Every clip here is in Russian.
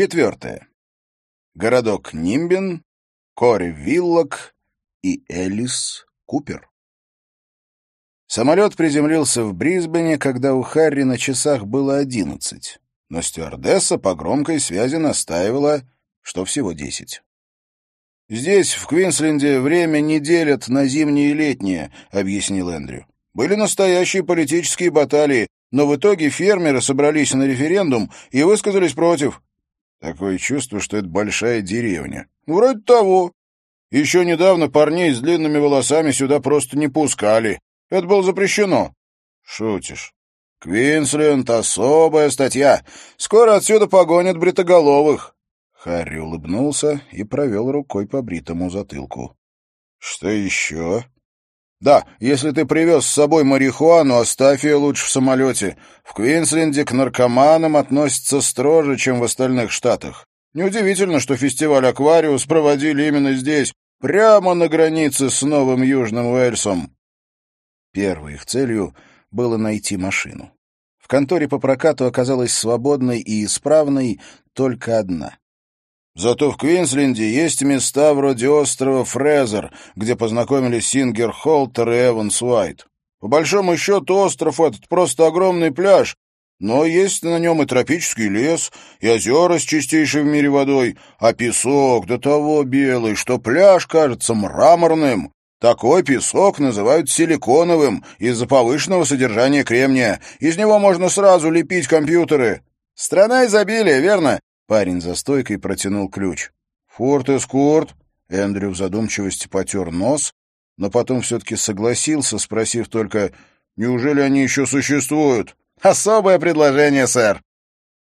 Четвертое. Городок Нимбин, Кори Виллок и Элис Купер. Самолет приземлился в Брисбене, когда у Харри на часах было одиннадцать, но стюардесса по громкой связи настаивала, что всего десять. «Здесь, в Квинсленде, время не делят на зимнее и летнее», — объяснил Эндрю. «Были настоящие политические баталии, но в итоге фермеры собрались на референдум и высказались против. Такое чувство, что это большая деревня. Вроде того. Еще недавно парней с длинными волосами сюда просто не пускали. Это было запрещено. Шутишь. Квинсленд — особая статья. Скоро отсюда погонят бритоголовых. Харри улыбнулся и провел рукой по бритому затылку. Что еще? Да, если ты привез с собой марихуану, оставь ее лучше в самолете. В Квинсленде к наркоманам относятся строже, чем в остальных штатах. Неудивительно, что фестиваль «Аквариус» проводили именно здесь, прямо на границе с Новым Южным Уэльсом. Первой их целью было найти машину. В конторе по прокату оказалась свободной и исправной только одна. Зато в Квинсленде есть места вроде острова Фрезер, где познакомились Сингер Холтер и Эванс Уайт. По большому счету остров этот просто огромный пляж, но есть на нем и тропический лес, и озера с чистейшей в мире водой, а песок до того белый, что пляж кажется мраморным. Такой песок называют силиконовым из-за повышенного содержания кремния. Из него можно сразу лепить компьютеры. Страна изобилия, верно? Парень за стойкой протянул ключ. «Форт Эскорт?» Эндрю в задумчивости потер нос, но потом все-таки согласился, спросив только, «Неужели они еще существуют?» «Особое предложение, сэр!»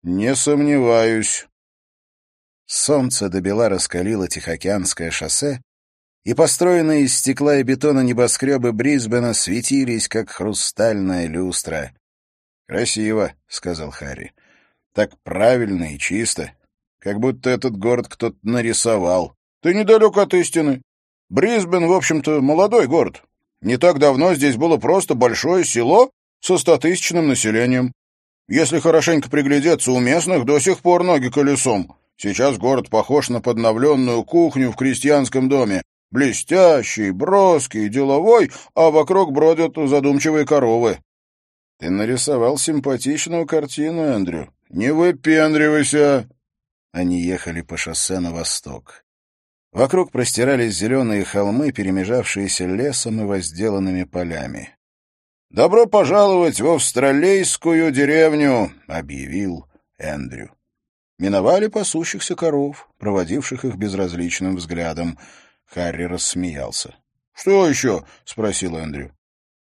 «Не сомневаюсь». Солнце до бела раскалило Тихоокеанское шоссе, и построенные из стекла и бетона небоскребы Брисбена светились, как хрустальная люстра. «Красиво», — сказал Харри. «Так правильно и чисто, как будто этот город кто-то нарисовал. Ты недалек от истины. Брисбен, в общем-то, молодой город. Не так давно здесь было просто большое село со стотысячным населением. Если хорошенько приглядеться, у местных до сих пор ноги колесом. Сейчас город похож на подновленную кухню в крестьянском доме, Блестящий, броский, деловой, а вокруг бродят задумчивые коровы. Ты нарисовал симпатичную картину, Эндрю. Не выпендривайся. Они ехали по шоссе на восток. Вокруг простирались зеленые холмы, перемежавшиеся лесом и возделанными полями. «Добро пожаловать в австралийскую деревню!» — объявил Эндрю. Миновали пасущихся коров, проводивших их безразличным взглядом — Харри рассмеялся. «Что еще?» — спросил Эндрю.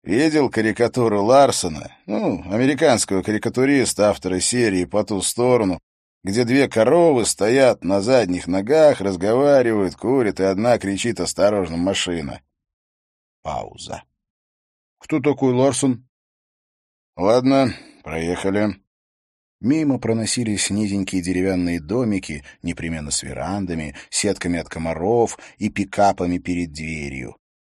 «Видел карикатуру Ларсона, ну, американского карикатуриста, автора серии «По ту сторону», где две коровы стоят на задних ногах, разговаривают, курят, и одна кричит «Осторожно, машина!» Пауза. «Кто такой Ларсон?» «Ладно, проехали». Мимо проносились низенькие деревянные домики, непременно с верандами, сетками от комаров и пикапами перед дверью.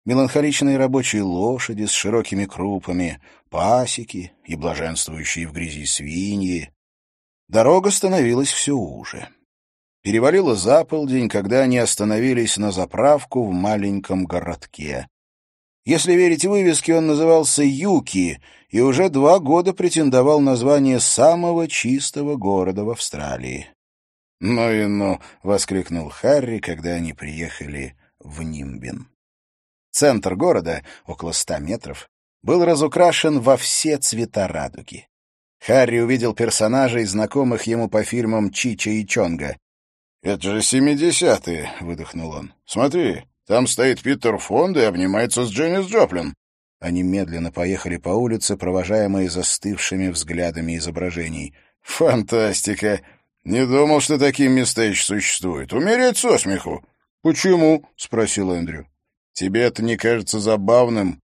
Меланхоличные рабочие лошади с широкими крупами, пасеки и блаженствующие в грязи свиньи. Дорога становилась все уже. Перевалило за полдень, когда они остановились на заправку в маленьком городке. Если верить вывеске, он назывался «Юки», и уже два года претендовал на звание самого чистого города в Австралии. «Ну и ну!» — воскликнул Харри, когда они приехали в Нимбин. Центр города, около ста метров, был разукрашен во все цвета радуги. Харри увидел персонажей, знакомых ему по фильмам Чича и Чонга. «Это же семидесятые!» — выдохнул он. «Смотри, там стоит Питер Фонд и обнимается с Дженнис Джоплин. Они медленно поехали по улице, провожаемые застывшими взглядами изображений. «Фантастика! Не думал, что такие места еще существуют. Умереть со смеху!» «Почему?» — спросил Эндрю. «Тебе это не кажется забавным?»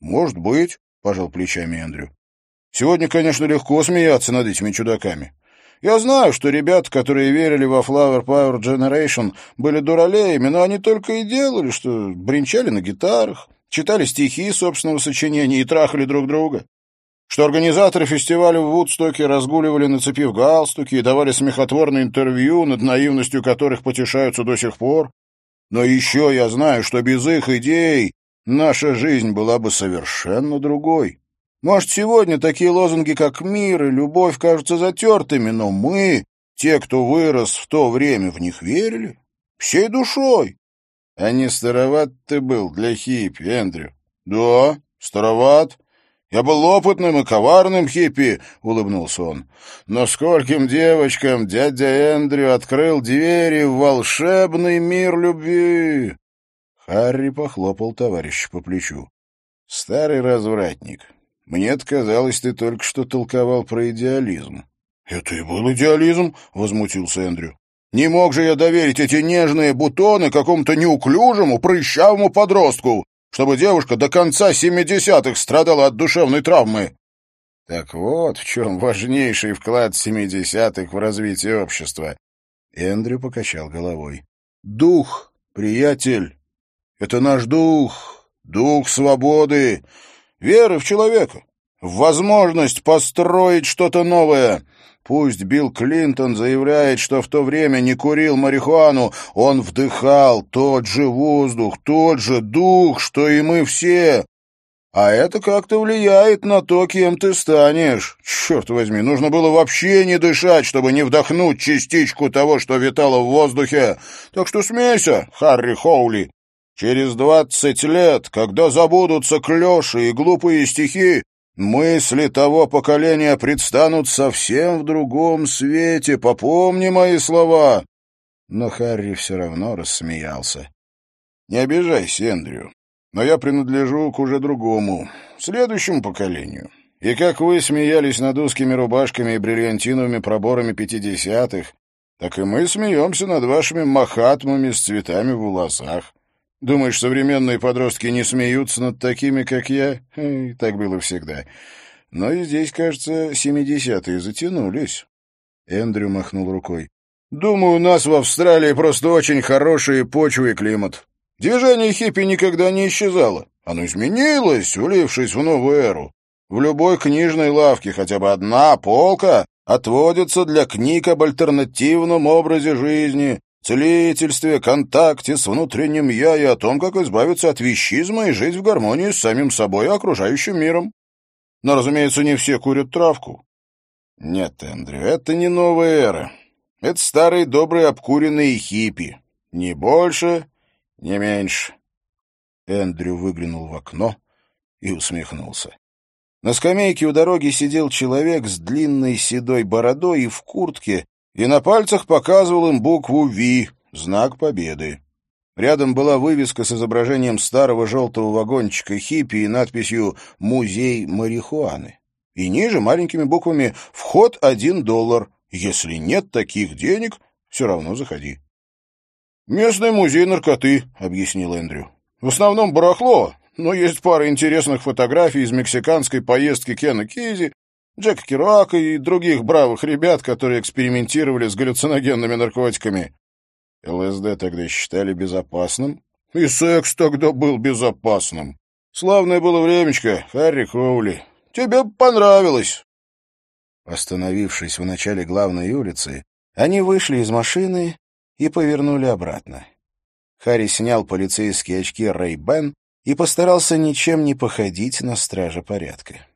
«Может быть», — пожал плечами Эндрю. «Сегодня, конечно, легко смеяться над этими чудаками. Я знаю, что ребята, которые верили во Flower Power Generation, были дуралеями, но они только и делали, что бренчали на гитарах, читали стихи собственного сочинения и трахали друг друга. что организаторы фестиваля в Вудстоке разгуливали, нацепив галстуки, и давали смехотворные интервью, над наивностью которых потешаются до сих пор. Но еще я знаю, что без их идей наша жизнь была бы совершенно другой. Может, сегодня такие лозунги, как «мир» и «любовь» кажутся затертыми, но мы, те, кто вырос в то время, в них верили. Всей душой. А не староват ты был для хиппи, Эндрю? Да, староват. Я был опытным и коварным хиппи, — улыбнулся он. Но скольким девочкам дядя Эндрю открыл двери в волшебный мир любви. Харри похлопал товарища по плечу. Старый развратник. Мне казалось, ты только что толковал про идеализм. — Это и был идеализм, — возмутился Эндрю. Не мог же я доверить эти нежные бутоны какому-то неуклюжему, прыщавому подростку, чтобы девушка до конца семидесятых страдала от душевной травмы. Так вот в чем важнейший вклад семидесятых в развитие общества. Эндрю покачал головой. Дух, приятель, это наш дух, дух свободы, веры в человека, в возможность построить что-то новое — Пусть Билл Клинтон заявляет, что в то время не курил марихуану, он вдыхал тот же воздух, тот же дух, что и мы все. А это как-то влияет на то, кем ты станешь. Черт возьми, нужно было вообще не дышать, чтобы не вдохнуть частичку того, что витало в воздухе. Так что смейся, Харри Хоули. Через двадцать лет, когда забудутся клёши и глупые стихи, Мысли того поколения предстанут совсем в другом свете, попомни мои слова. Но Харри все равно рассмеялся. Не обижайся, Эндрю, но я принадлежу к уже другому, следующему поколению. И как вы смеялись над узкими рубашками и бриллиантиновыми проборами пятидесятых, так и мы смеемся над вашими махатмами с цветами в волосах. Думаешь, современные подростки не смеются над такими, как я? И так было всегда. Но и здесь, кажется, семидесятые затянулись. Эндрю махнул рукой. Думаю, у нас в Австралии просто очень хорошие почвы и климат. Движение хиппи никогда не исчезало. Оно изменилось, влившись в новую эру. В любой книжной лавке хотя бы одна полка отводится для книг об альтернативном образе жизни, целительстве, контакте с внутренним «я» и о том, как избавиться от вещизма и жить в гармонии с самим собой и окружающим миром. Но, разумеется, не все курят травку. Нет, Эндрю, это не новая эра. Это старые добрые обкуренные хиппи. Ни больше, ни меньше. Эндрю выглянул в окно и усмехнулся. На скамейке у дороги сидел человек с длинной седой бородой и в куртке, и на пальцах показывал им букву «Ви», знак победы. Рядом была вывеска с изображением старого желтого вагончика хиппи и надписью «Музей марихуаны». И ниже маленькими буквами «Вход один доллар». Если нет таких денег, все равно заходи. «Местный музей наркоты», — объяснил Эндрю. «В основном барахло, но есть пара интересных фотографий из мексиканской поездки Кена Кейзи Джека Керуака и других бравых ребят, которые экспериментировали с галлюциногенными наркотиками. ЛСД тогда считали безопасным, и секс тогда был безопасным. Славное было времечко, Харри Хоули. Тебе понравилось. Остановившись в начале главной улицы, они вышли из машины и повернули обратно. Харри снял полицейские очки Рэй Бен и постарался ничем не походить на стража порядка.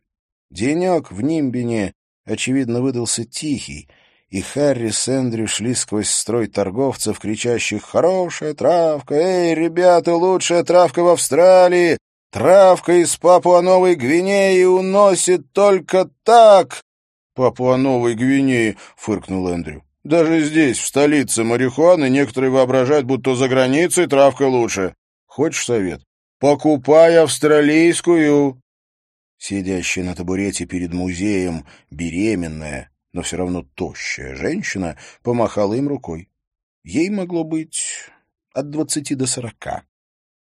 Денек в Нимбине, очевидно, выдался тихий, и Харри с Эндрю шли сквозь строй торговцев, кричащих «Хорошая травка! Эй, ребята, лучшая травка в Австралии! Травка из Папуа-Новой Гвинеи уносит только так!» «Папуа-Новой Гвинеи!» — фыркнул Эндрю. «Даже здесь, в столице марихуаны, некоторые воображают, будто за границей травка лучше. Хочешь совет? Покупай австралийскую!» Сидящая на табурете перед музеем, беременная, но все равно тощая женщина, помахала им рукой. Ей могло быть от двадцати до сорока.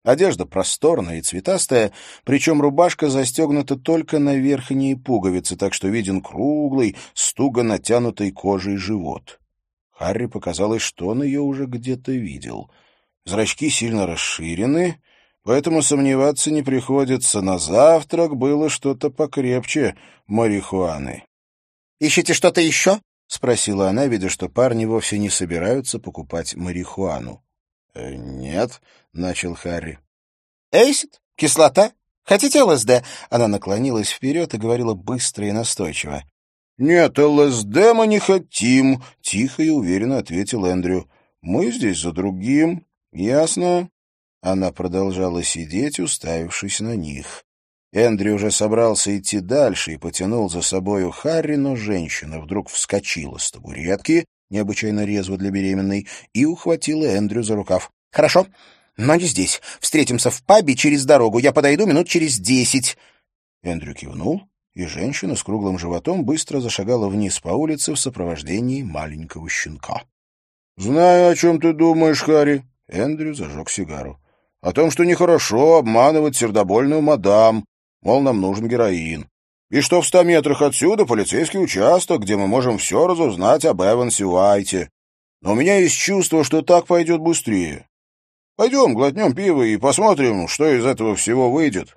Одежда просторная и цветастая, причем рубашка застегнута только на верхние пуговицы, так что виден круглый, стуго натянутый кожей живот. Харри показалось, что он ее уже где-то видел. Зрачки сильно расширены, поэтому сомневаться не приходится. На завтрак было что-то покрепче марихуаны. «Ищете что-то еще?» — спросила она, видя, что парни вовсе не собираются покупать марихуану. «Э, «Нет», — начал Харри. «Эйсид? Кислота? Хотите ЛСД?» Она наклонилась вперед и говорила быстро и настойчиво. «Нет, ЛСД мы не хотим», — тихо и уверенно ответил Эндрю. «Мы здесь за другим. Ясно?» Она продолжала сидеть, уставившись на них. Эндрю уже собрался идти дальше и потянул за собою Харри, но женщина вдруг вскочила с табуретки, необычайно резво для беременной, и ухватила Эндрю за рукав. «Хорошо, но не здесь. Встретимся в пабе через дорогу. Я подойду минут через десять». Эндрю кивнул, и женщина с круглым животом быстро зашагала вниз по улице в сопровождении маленького щенка. — Знаю, о чем ты думаешь, Харри. Эндрю зажег сигару. — О том, что нехорошо обманывать сердобольную мадам, мол, нам нужен героин. И что в ста метрах отсюда полицейский участок, где мы можем все разузнать об Эвансе Уайте. Но у меня есть чувство, что так пойдет быстрее. Пойдем, глотнем пиво и посмотрим, что из этого всего выйдет.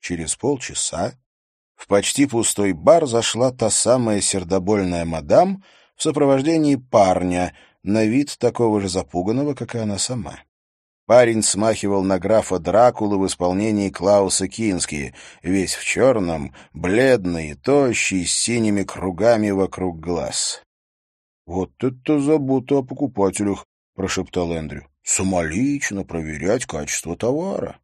Через полчаса в почти пустой бар зашла та самая сердобольная мадам в сопровождении парня, на вид такого же запуганного, как и она сама. Парень смахивал на графа Дракулы в исполнении Клауса Кински, весь в черном, бледный тощий, с синими кругами вокруг глаз. — Вот это забота о покупателях, — прошептал Эндрю. — Самолично проверять качество товара.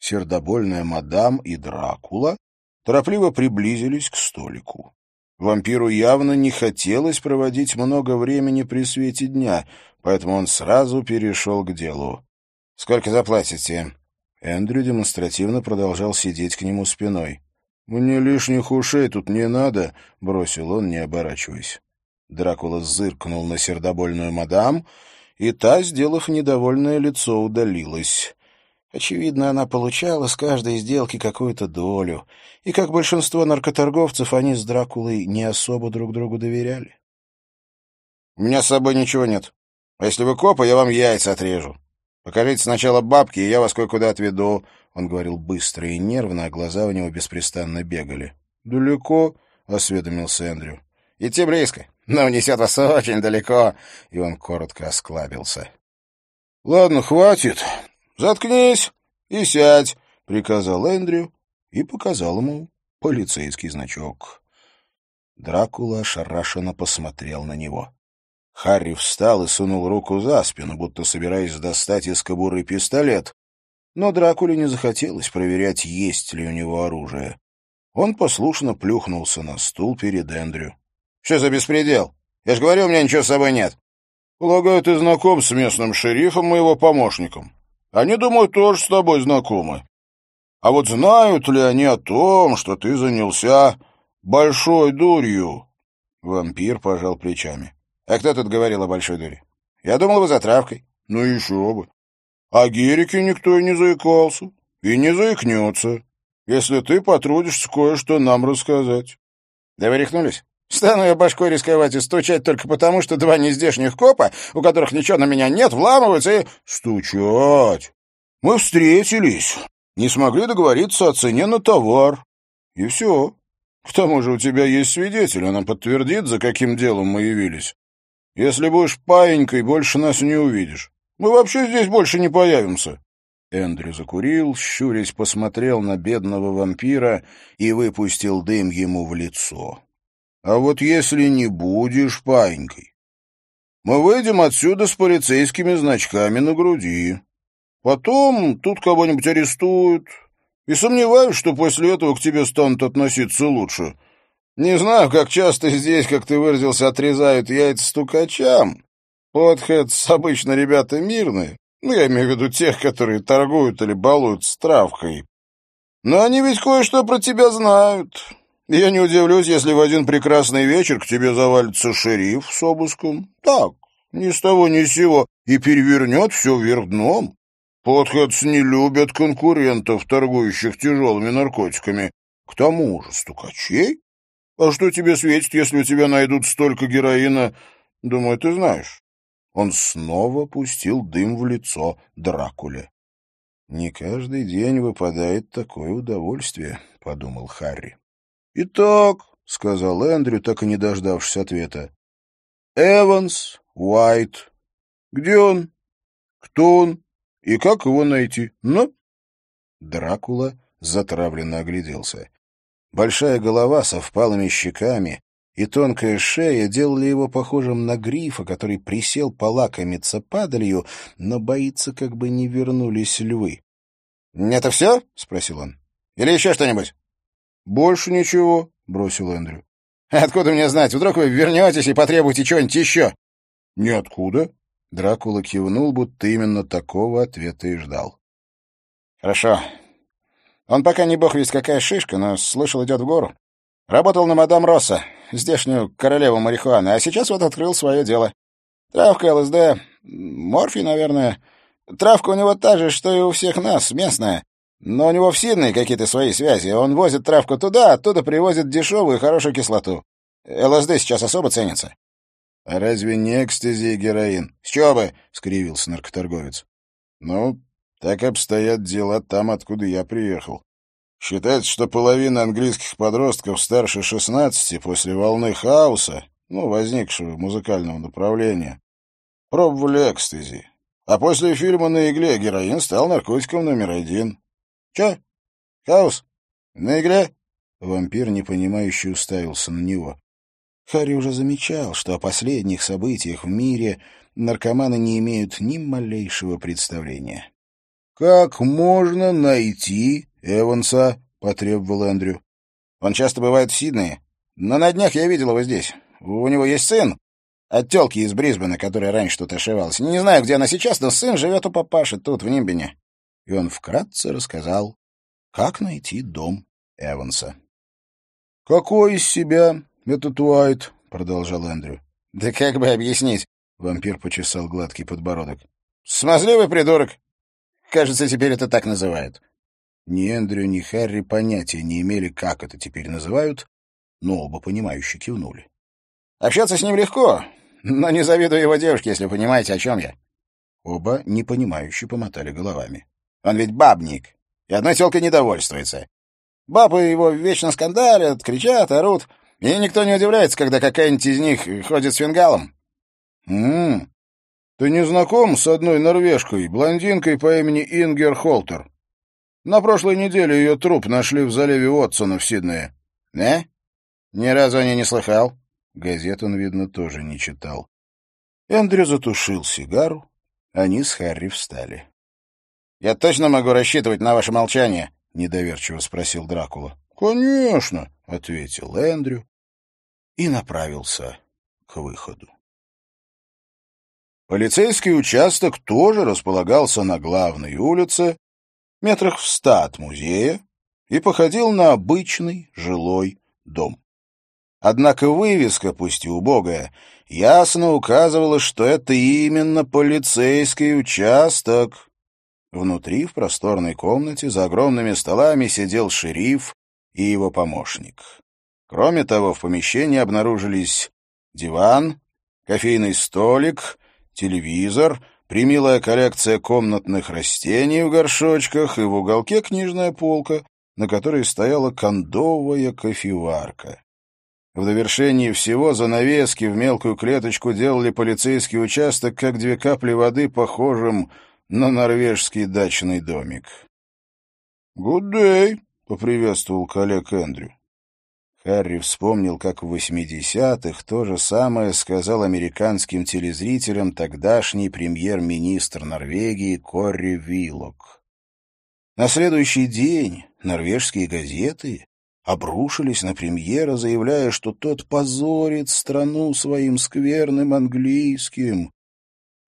Сердобольная мадам и Дракула торопливо приблизились к столику. Вампиру явно не хотелось проводить много времени при свете дня, поэтому он сразу перешел к делу. «Сколько заплатите?» Эндрю демонстративно продолжал сидеть к нему спиной. «Мне лишних ушей тут не надо», — бросил он, не оборачиваясь. Дракула зыркнул на сердобольную мадам, и та, сделав недовольное лицо, удалилась. Очевидно, она получала с каждой сделки какую-то долю, и, как большинство наркоторговцев, они с Дракулой не особо друг другу доверяли. «У меня с собой ничего нет. А если вы копы, я вам яйца отрежу. Покажите сначала бабки, и я вас кое-куда отведу». Он говорил быстро и нервно, а глаза у него беспрестанно бегали. «Далеко?» — осведомился Эндрю. «Идти близко, но унесет вас очень далеко». И он коротко осклабился. «Ладно, хватит. «Заткнись и сядь», — приказал Эндрю и показал ему полицейский значок. Дракула ошарашенно посмотрел на него. Харри встал и сунул руку за спину, будто собираясь достать из кобуры пистолет. Но Дракуле не захотелось проверять, есть ли у него оружие. Он послушно плюхнулся на стул перед Эндрю. — Что за беспредел? Я же говорю, у меня ничего с собой нет. — Полагаю, ты знаком с местным шерифом и его помощником. Они, думаю, тоже с тобой знакомы. А вот знают ли они о том, что ты занялся большой дурью?» Вампир пожал плечами. «А кто тут говорил о большой дуре? Я думал, вы затравкой». «Ну еще бы. О Герике никто и не заикался. И не заикнется, если ты потрудишься кое-что нам рассказать». «Да вы рехнулись? Стану я башкой рисковать и стучать только потому, что два нездешних копа, у которых ничего на меня нет, вламываются и... Стучать! Мы встретились, не смогли договориться о цене на товар. И все. К тому же у тебя есть свидетель, она подтвердит, за каким делом мы явились. Если будешь паинькой, больше нас не увидишь. Мы вообще здесь больше не появимся. Эндрю закурил, щурясь посмотрел на бедного вампира и выпустил дым ему в лицо. А вот если не будешь паинькой, мы выйдем отсюда с полицейскими значками на груди. Потом тут кого-нибудь арестуют, и сомневаюсь, что после этого к тебе станут относиться лучше. Не знаю, как часто здесь, как ты выразился, отрезают яйца стукачам. Подхедс обычно ребята мирные, ну, я имею в виду тех, которые торгуют или балуют с травкой. Но они ведь кое-что про тебя знают. Я не удивлюсь, если в один прекрасный вечер к тебе завалится шериф с обыском. Так, ни с того ни с сего, и перевернет все вверх дном. Подходцы не любят конкурентов, торгующих тяжелыми наркотиками. К тому же стукачей. А что тебе светит, если у тебя найдут столько героина? Думаю, ты знаешь. Он снова пустил дым в лицо Дракуле. «Не каждый день выпадает такое удовольствие», — подумал Харри. «Итак», — сказал Эндрю, так и не дождавшись ответа, — «Эванс Уайт. Где он? Кто он? И как его найти? Ну?» Дракула затравленно огляделся. Большая голова со впалыми щеками и тонкая шея делали его похожим на грифа, который присел полакомиться падалью, но боится, как бы не вернулись львы. — Это все? — спросил он. — Или еще что-нибудь? — Больше ничего, — бросил Эндрю. — Откуда мне знать? Вдруг вы вернетесь и потребуете чего-нибудь еще? — Ниоткуда. Дракула кивнул, будто именно такого ответа и ждал. — Хорошо. Он пока не бог весть какая шишка, но, слышал, идет в гору. Работал на мадам Росса, здешнюю королеву марихуаны, а сейчас вот открыл свое дело. Травка, ЛСД, морфий, наверное. Травка у него та же, что и у всех нас, местная. Но у него в Сиднее какие-то свои связи. Он возит травку туда, оттуда привозит дешевую хорошую кислоту. ЛСД сейчас особо ценится. — А разве не экстази и героин? — С чего бы? — скривился наркоторговец. — Ну, так обстоят дела там, откуда я приехал. Считается, что половина английских подростков старше 16 после волны хаоса, ну, возникшего музыкального направления, пробовали экстази. А после фильма «На игле» героин стал наркотиком номер один. Че? Хаос? На игле? Вампир, непонимающе, уставился на него. Харри уже замечал, что о последних событиях в мире наркоманы не имеют ни малейшего представления. «Как можно найти Эванса?» — потребовал Эндрю. «Он часто бывает в Сиднее, но на днях я видел его здесь. У него есть сын от телки из Брисбена, которая раньше тут ошивалась. Не знаю, где она сейчас, но сын живет у папаши тут, в Нимбине». И он вкратце рассказал, как найти дом Эванса. «Какой из себя этот Уайт?» — продолжал Эндрю. «Да как бы объяснить?» — вампир почесал гладкий подбородок. «Смазливый придурок. Кажется, теперь это так называют. Ни Эндрю, ни Харри понятия не имели, как это теперь называют, но оба понимающе кивнули. Общаться с ним легко, но не завидую его девушке, если понимаете, о чем я. Оба непонимающе помотали головами. Он ведь бабник, и одной телкой недовольствуется. Бабы его вечно скандалят, кричат, орут, и никто не удивляется, когда какая-нибудь из них ходит с фингалом. «М -м, ты не знаком с одной норвежкой, блондинкой по имени Ингер Холтер? На прошлой неделе ее труп нашли в заливе Уотсона в Сиднее. Не? Ни разу о ней не слыхал. Газет он, видно, тоже не читал. Эндрю затушил сигару. Они с Харри встали. — Я точно могу рассчитывать на ваше молчание? — недоверчиво спросил Дракула. — Конечно, — ответил Эндрю и направился к выходу. Полицейский участок тоже располагался на главной улице, метрах в ста от музея, и походил на обычный жилой дом. Однако вывеска, пусть и убогая, ясно указывала, что это именно полицейский участок. Внутри, в просторной комнате, за огромными столами сидел шериф и его помощник. Кроме того, в помещении обнаружились диван, кофейный столик, телевизор, примилая коллекция комнатных растений в горшочках и в уголке книжная полка, на которой стояла кондовая кофеварка. В довершении всего занавески в мелкую клеточку делали полицейский участок, как две капли воды, похожим на норвежский дачный домик. «Good day», — поприветствовал коллег Эндрю. Харри вспомнил, как в 80-х то же самое сказал американским телезрителям тогдашний премьер-министр Норвегии Корри Вилок. На следующий день норвежские газеты обрушились на премьера, заявляя, что тот позорит страну своим скверным английским.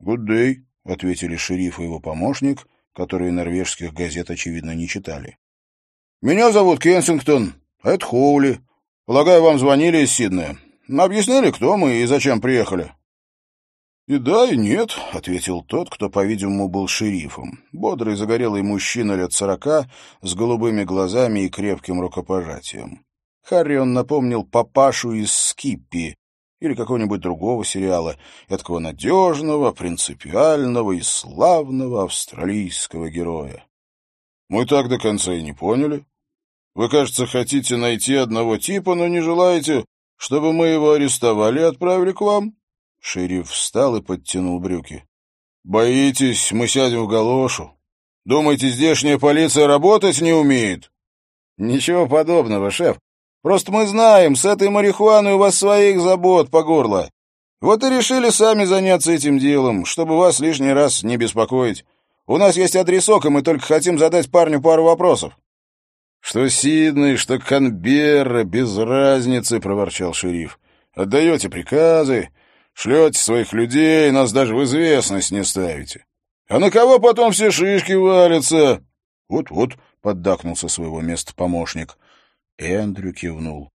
«Good day», — ответили шериф и его помощник, которые норвежских газет, очевидно, не читали. «Меня зовут Кенсингтон, а это Хоули», Полагаю, вам звонили из Сиднея. Объяснили, кто мы и зачем приехали?» «И да, и нет», — ответил тот, кто, по-видимому, был шерифом. Бодрый, загорелый мужчина лет сорока, с голубыми глазами и крепким рукопожатием. Харри он напомнил папашу из «Скиппи» или какого-нибудь другого сериала, такого надежного, принципиального и славного австралийского героя. Мы так до конца и не поняли. Вы, кажется, хотите найти одного типа, но не желаете, чтобы мы его арестовали и отправили к вам?» Шериф встал и подтянул брюки. «Боитесь, мы сядем в галошу? Думаете, здешняя полиция работать не умеет?» «Ничего подобного, шеф. Просто мы знаем, с этой марихуаной у вас своих забот по горло. Вот и решили сами заняться этим делом, чтобы вас лишний раз не беспокоить. У нас есть адресок, и мы только хотим задать парню пару вопросов». «Что Сиднey, что Канберра, без разницы», — проворчал шериф. «Отдаете приказы, шлете своих людей, нас даже в известность не ставите. А на кого потом все шишки валятся?» «Вот-вот», — поддакнулся своего места помощник. Эндрю кивнул.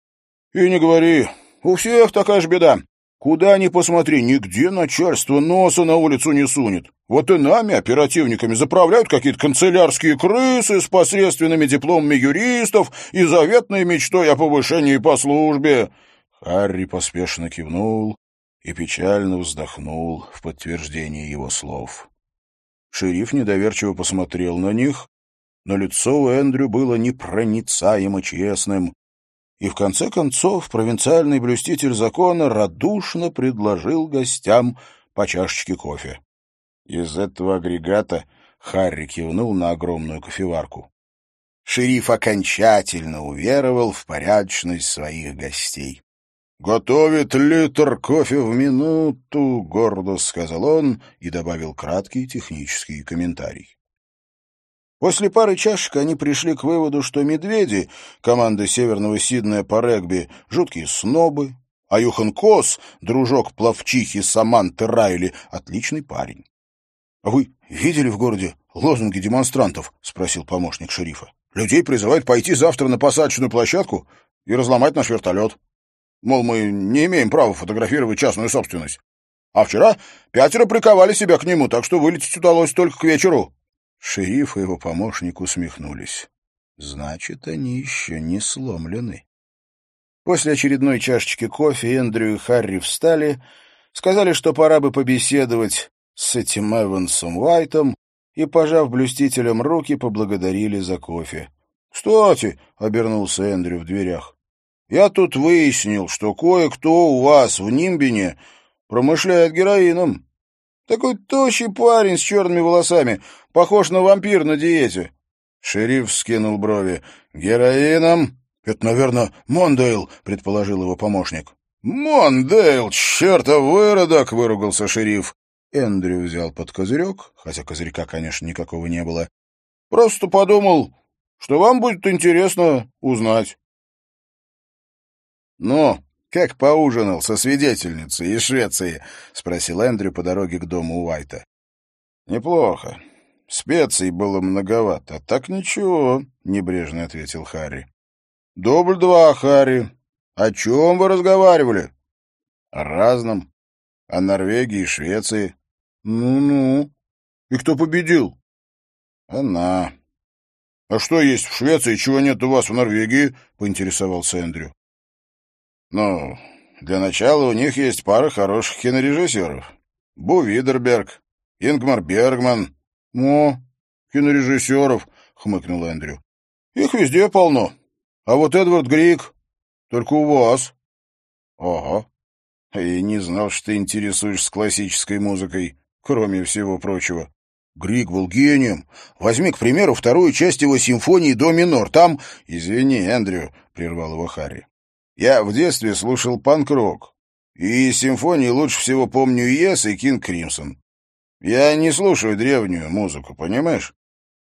«И не говори, у всех такая же беда. Куда ни посмотри, нигде начальство носа на улицу не сунет. Вот и нами, оперативниками, заправляют какие-то канцелярские крысы с посредственными дипломами юристов и заветной мечтой о повышении по службе. Харри поспешно кивнул и печально вздохнул в подтверждение его слов. Шериф недоверчиво посмотрел на них, но лицо у Эндрю было непроницаемо честным, и в конце концов провинциальный блюститель закона радушно предложил гостям по чашечке кофе. Из этого агрегата Харри кивнул на огромную кофеварку. Шериф окончательно уверовал в порядочность своих гостей. «Готовит литр кофе в минуту», — гордо сказал он и добавил краткий технический комментарий. После пары чашек они пришли к выводу, что медведи, команда Северного Сиднея по регби, жуткие снобы, а Юхан Кос, дружок плавчихи Саманты Райли, отличный парень. — вы видели в городе лозунги демонстрантов? — спросил помощник шерифа. — Людей призывают пойти завтра на посадочную площадку и разломать наш вертолет. Мол, мы не имеем права фотографировать частную собственность. А вчера пятеро приковали себя к нему, так что вылететь удалось только к вечеру. Шериф и его помощник усмехнулись. Значит, они еще не сломлены. После очередной чашечки кофе Эндрю и Харри встали, сказали, что пора бы побеседовать с этим Эвансом Уайтом, и, пожав блюстителям руки, поблагодарили за кофе. — Кстати, — обернулся Эндрю в дверях, — я тут выяснил, что кое-кто у вас в Нимбине промышляет героином. Такой тощий парень с черными волосами, похож на вампира на диете. Шериф вскинул брови. «Героином?» «Это, наверное, Мондейл», — предположил его помощник. «Мондейл, чертов выродок!» — выругался шериф. Эндрю взял под козырек, хотя козырька, конечно, никакого не было. «Просто подумал, что вам будет интересно узнать». «Ну, «Как поужинал со свидетельницей из Швеции?» — спросил Эндрю по дороге к дому Уайта. «Неплохо. Специй было многовато. Так ничего», — небрежно ответил Харри. «Дубль два, Харри. О чем вы разговаривали?» «О разном. О Норвегии и Швеции». «Ну-ну. И кто победил?» «Она». «А что есть в Швеции, чего нет у вас в Норвегии?» — поинтересовался Эндрю. Ну, для начала у них есть пара хороших кинорежиссеров. Бу Видерберг, Ингмар Бергман. — О, кинорежиссеров, — хмыкнул Эндрю. — Их везде полно. А вот Эдвард Грик только у вас. — Ого. Я не знал, что ты интересуешься классической музыкой, кроме всего прочего. Грик был гением. Возьми, к примеру, вторую часть его симфонии «До минор». Там... — Извини, Эндрю, — прервал его Харри. Я в детстве слушал панк-рок, и симфонии лучше всего помню Ес и Кинг Кримсон. Я не слушаю древнюю музыку, понимаешь?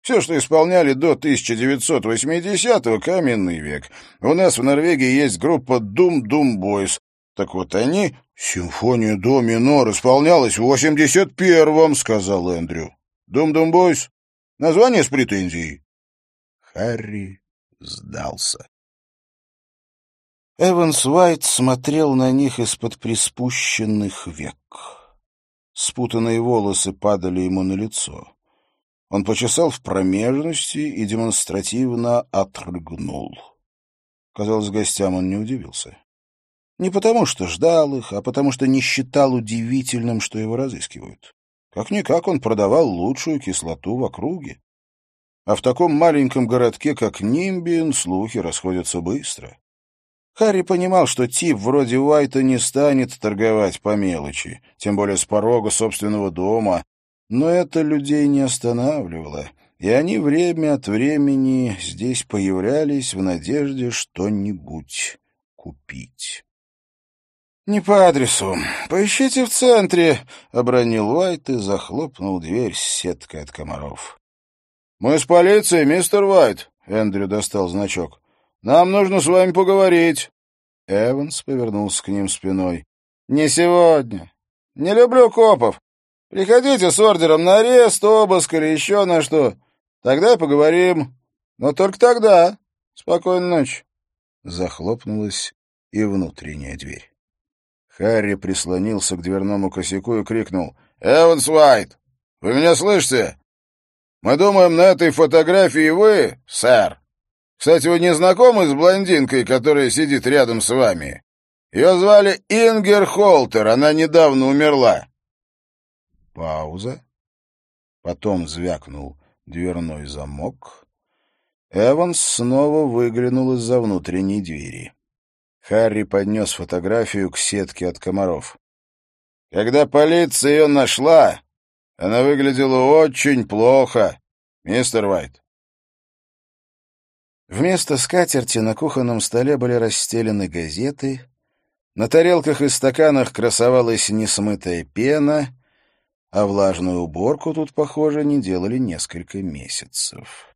Все, что исполняли до 1980-го, каменный век. У нас в Норвегии есть группа Doom Doom Boys. Так вот они... Симфония до минор исполнялась в 81-м, сказал Эндрю. Doom Doom Boys? Название с претензией. Харри сдался. Эванс Уайт смотрел на них из-под приспущенных век. Спутанные волосы падали ему на лицо. Он почесал в промежности и демонстративно отрыгнул. Казалось, гостям он не удивился. Не потому, что ждал их, а потому, что не считал удивительным, что его разыскивают. Как-никак он продавал лучшую кислоту в округе. А в таком маленьком городке, как Нимбин, слухи расходятся быстро. Харри понимал, что тип вроде Уайта не станет торговать по мелочи, тем более с порога собственного дома, но это людей не останавливало, и они время от времени здесь появлялись в надежде что-нибудь купить. «Не по адресу. Поищите в центре», — обронил Уайт и захлопнул дверь с сеткой от комаров. «Мы с полицией, мистер Уайт», — Эндрю достал значок. Нам нужно с вами поговорить. Эванс повернулся к ним спиной. Не сегодня. Не люблю копов. Приходите с ордером на арест, обыск или еще на что. Тогда и поговорим. Но только тогда. Спокойной ночи. Захлопнулась и внутренняя дверь. Харри прислонился к дверному косяку и крикнул. «Эванс Уайт! Вы меня слышите? Мы думаем, на этой фотографии вы, сэр, кстати, вы не знакомы с блондинкой, которая сидит рядом с вами? Ее звали Ингер Холтер, она недавно умерла. Пауза. Потом звякнул дверной замок. Эванс снова выглянул из-за внутренней двери. Харри поднес фотографию к сетке от комаров. Когда полиция ее нашла, она выглядела очень плохо, мистер Уайт. Вместо скатерти на кухонном столе были расстелены газеты, на тарелках и стаканах красовалась несмытая пена, а влажную уборку тут, похоже, не делали несколько месяцев.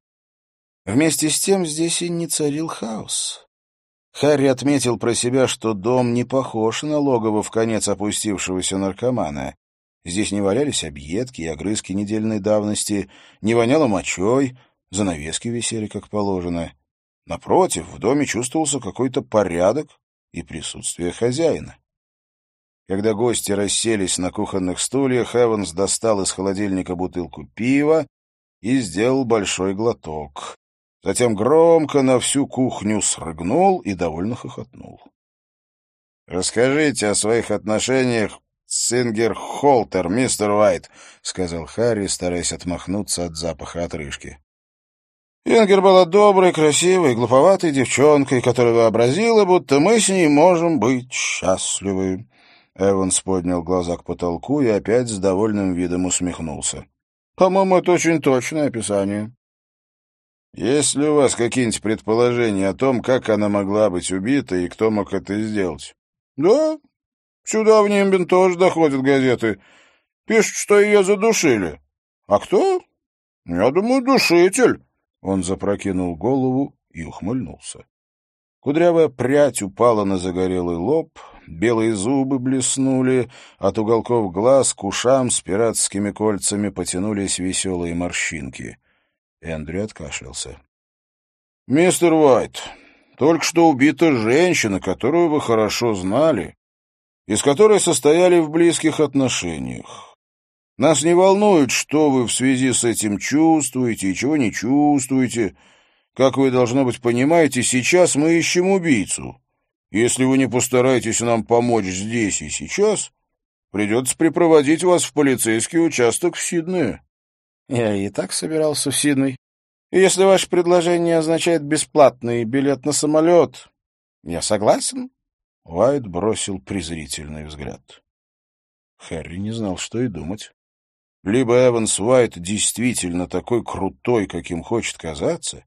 Вместе с тем здесь и не царил хаос. Харри отметил про себя, что дом не похож на логово в конец опустившегося наркомана. Здесь не валялись объедки и огрызки недельной давности, не воняло мочой, занавески висели как положено. Напротив, в доме чувствовался какой-то порядок и присутствие хозяина. Когда гости расселись на кухонных стульях, Эванс достал из холодильника бутылку пива и сделал большой глоток. Затем громко на всю кухню срыгнул и довольно хохотнул. «Расскажите о своих отношениях с Ингер Холтер, мистер Уайт», — сказал Харри, стараясь отмахнуться от запаха отрыжки. Ингер была доброй, красивой, глуповатой девчонкой, которая вообразила, будто мы с ней можем быть счастливы. Эванс поднял глаза к потолку и опять с довольным видом усмехнулся. «По-моему, это очень точное описание». «Есть ли у вас какие-нибудь предположения о том, как она могла быть убита и кто мог это сделать?» «Да, сюда в Нимбин тоже доходят газеты. Пишут, что ее задушили. А кто? Я думаю, душитель». Он запрокинул голову и ухмыльнулся. Кудрявая прядь упала на загорелый лоб, белые зубы блеснули, от уголков глаз к ушам с пиратскими кольцами потянулись веселые морщинки. Эндрю откашлялся. — Мистер Уайт, только что убита женщина, которую вы хорошо знали, и с которой состояли в близких отношениях. Нас не волнует, что вы в связи с этим чувствуете и чего не чувствуете. Как вы, должно быть, понимаете, сейчас мы ищем убийцу. Если вы не постараетесь нам помочь здесь и сейчас, придется припроводить вас в полицейский участок в Сиднее. Я и так собирался в Сидней. И если ваше предложение означает бесплатный билет на самолет, я согласен. Уайт бросил презрительный взгляд. Харри не знал, что и думать. Либо Эванс Уайт действительно такой крутой, каким хочет казаться,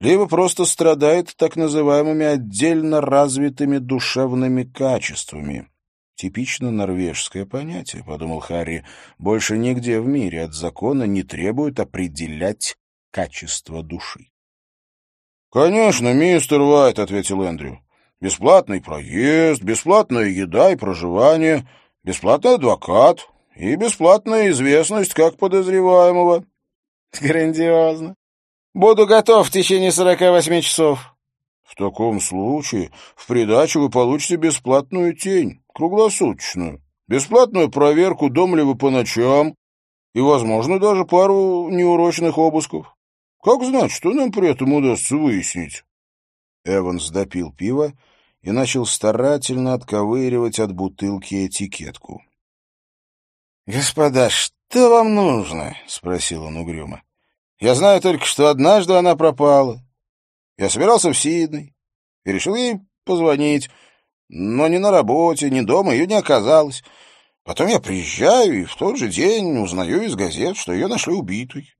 либо просто страдает так называемыми отдельно развитыми душевными качествами. Типично норвежское понятие, — подумал Харри. Больше нигде в мире от закона не требуют определять качество души. — Конечно, мистер Уайт, — ответил Эндрю. — Бесплатный проезд, бесплатная еда и проживание, бесплатный адвокат, и бесплатная известность как подозреваемого. Грандиозно. Буду готов в течение сорока восьми часов. В таком случае в придачу вы получите бесплатную тень, круглосуточную, бесплатную проверку, дом по ночам, и, возможно, даже пару неурочных обысков. Как знать, что нам при этом удастся выяснить? Эванс допил пиво и начал старательно отковыривать от бутылки этикетку. — Господа, что вам нужно? — спросил он угрюмо. — Я знаю только, что однажды она пропала. Я собирался в Сидней и решил ей позвонить, но ни на работе, ни дома ее не оказалось. Потом я приезжаю и в тот же день узнаю из газет, что ее нашли убитой.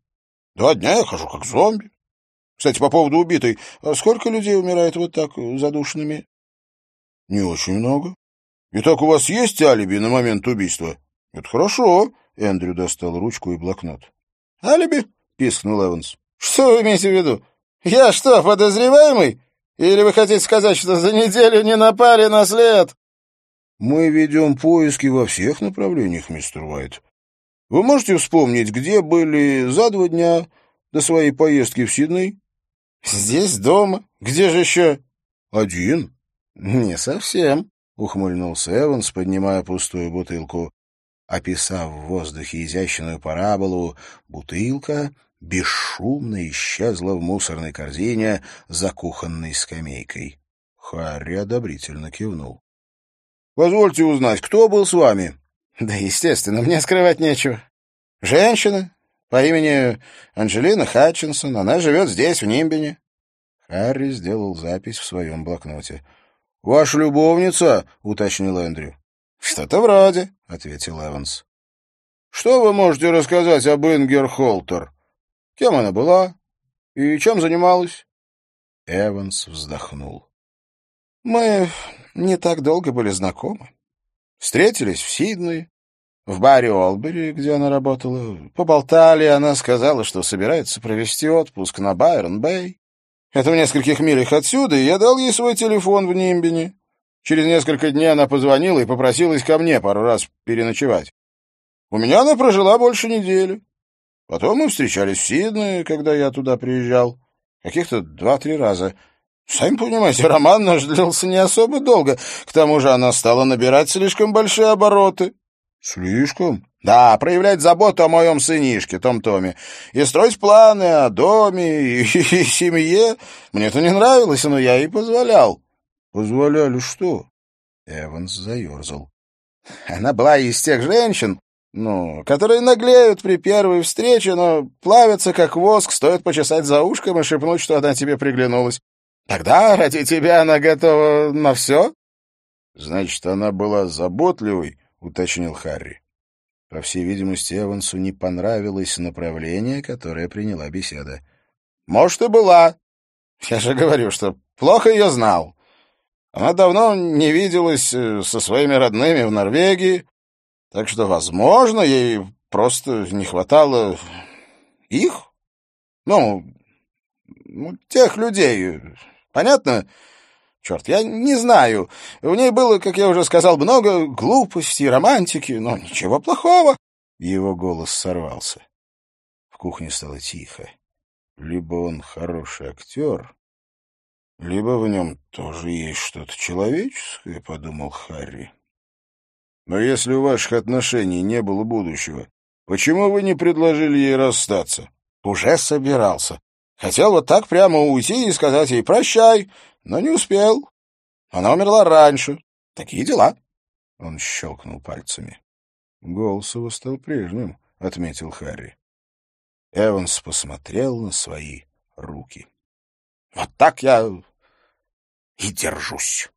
Два дня я хожу как зомби. Кстати, по поводу убитой, а сколько людей умирает вот так задушенными? Не очень много. Итак, у вас есть алиби на момент убийства? Это хорошо. Эндрю достал ручку и блокнот. Алиби? пискнул Эванс. Что вы имеете в виду? Я что, подозреваемый? Или вы хотите сказать, что за неделю не напали на след? Мы ведем поиски во всех направлениях, мистер Уайт. Вы можете вспомнить, где были за два дня до своей поездки в Сидней? Здесь, дома. Где же еще? Один? Не совсем, ухмыльнулся Эванс, поднимая пустую бутылку. Описав в воздухе изящную параболу, бутылка бесшумно исчезла в мусорной корзине за кухонной скамейкой. Харри одобрительно кивнул. — Позвольте узнать, кто был с вами? — Да, естественно, мне скрывать нечего. Женщина по имени Анджелина Хатчинсон. Она живет здесь, в Нимбине. Харри сделал запись в своем блокноте. — Ваша любовница? — уточнил Эндрю. — Что-то вроде, — ответил Эванс. — Что вы можете рассказать об Ингер Холтер? Кем она была и чем занималась? Эванс вздохнул. Мы не так долго были знакомы. Встретились в Сиднее, в баре Олбери, где она работала. Поболтали, она сказала, что собирается провести отпуск на Байрон-Бэй. Это в нескольких милях отсюда, и я дал ей свой телефон в Нимбине. Через несколько дней она позвонила и попросилась ко мне пару раз переночевать. У меня она прожила больше недели. Потом мы встречались в Сиднее, когда я туда приезжал. Каких-то два-три раза. Сами понимаете, роман наш длился не особо долго. К тому же она стала набирать слишком большие обороты. Слишком? Да, проявлять заботу о моем сынишке, Том-Томе, и строить планы о доме и, и, и семье. Мне это не нравилось, но я ей позволял. Позволяли что? Эванс заерзал. Она была из тех женщин, ну, которые наглеют при первой встрече, но плавятся как воск, стоит почесать за ушком и шепнуть, что она тебе приглянулась. Тогда ради тебя она готова на все? Значит, она была заботливой, уточнил Харри. По всей видимости, Эвансу не понравилось направление, которое приняла беседа. Может, и была. Я же говорю, что плохо ее знал. Она давно не виделась э, со своими родными в Норвегии, так что, возможно, ей просто не хватало их. Ну, ну, тех людей. Понятно? Черт, я не знаю. В ней было, как я уже сказал, много глупости и романтики, но ничего плохого. Его голос сорвался. В кухне стало тихо. Либо он хороший актер, либо в нем тоже есть что-то человеческое, — подумал Харри. Но если у ваших отношений не было будущего, почему вы не предложили ей расстаться? Уже собирался. Хотел вот так прямо уйти и сказать ей «прощай», но не успел. Она умерла раньше. Такие дела. Он щелкнул пальцами. Голос его стал прежним, — отметил Харри. Эванс посмотрел на свои руки. — Вот так я и держусь.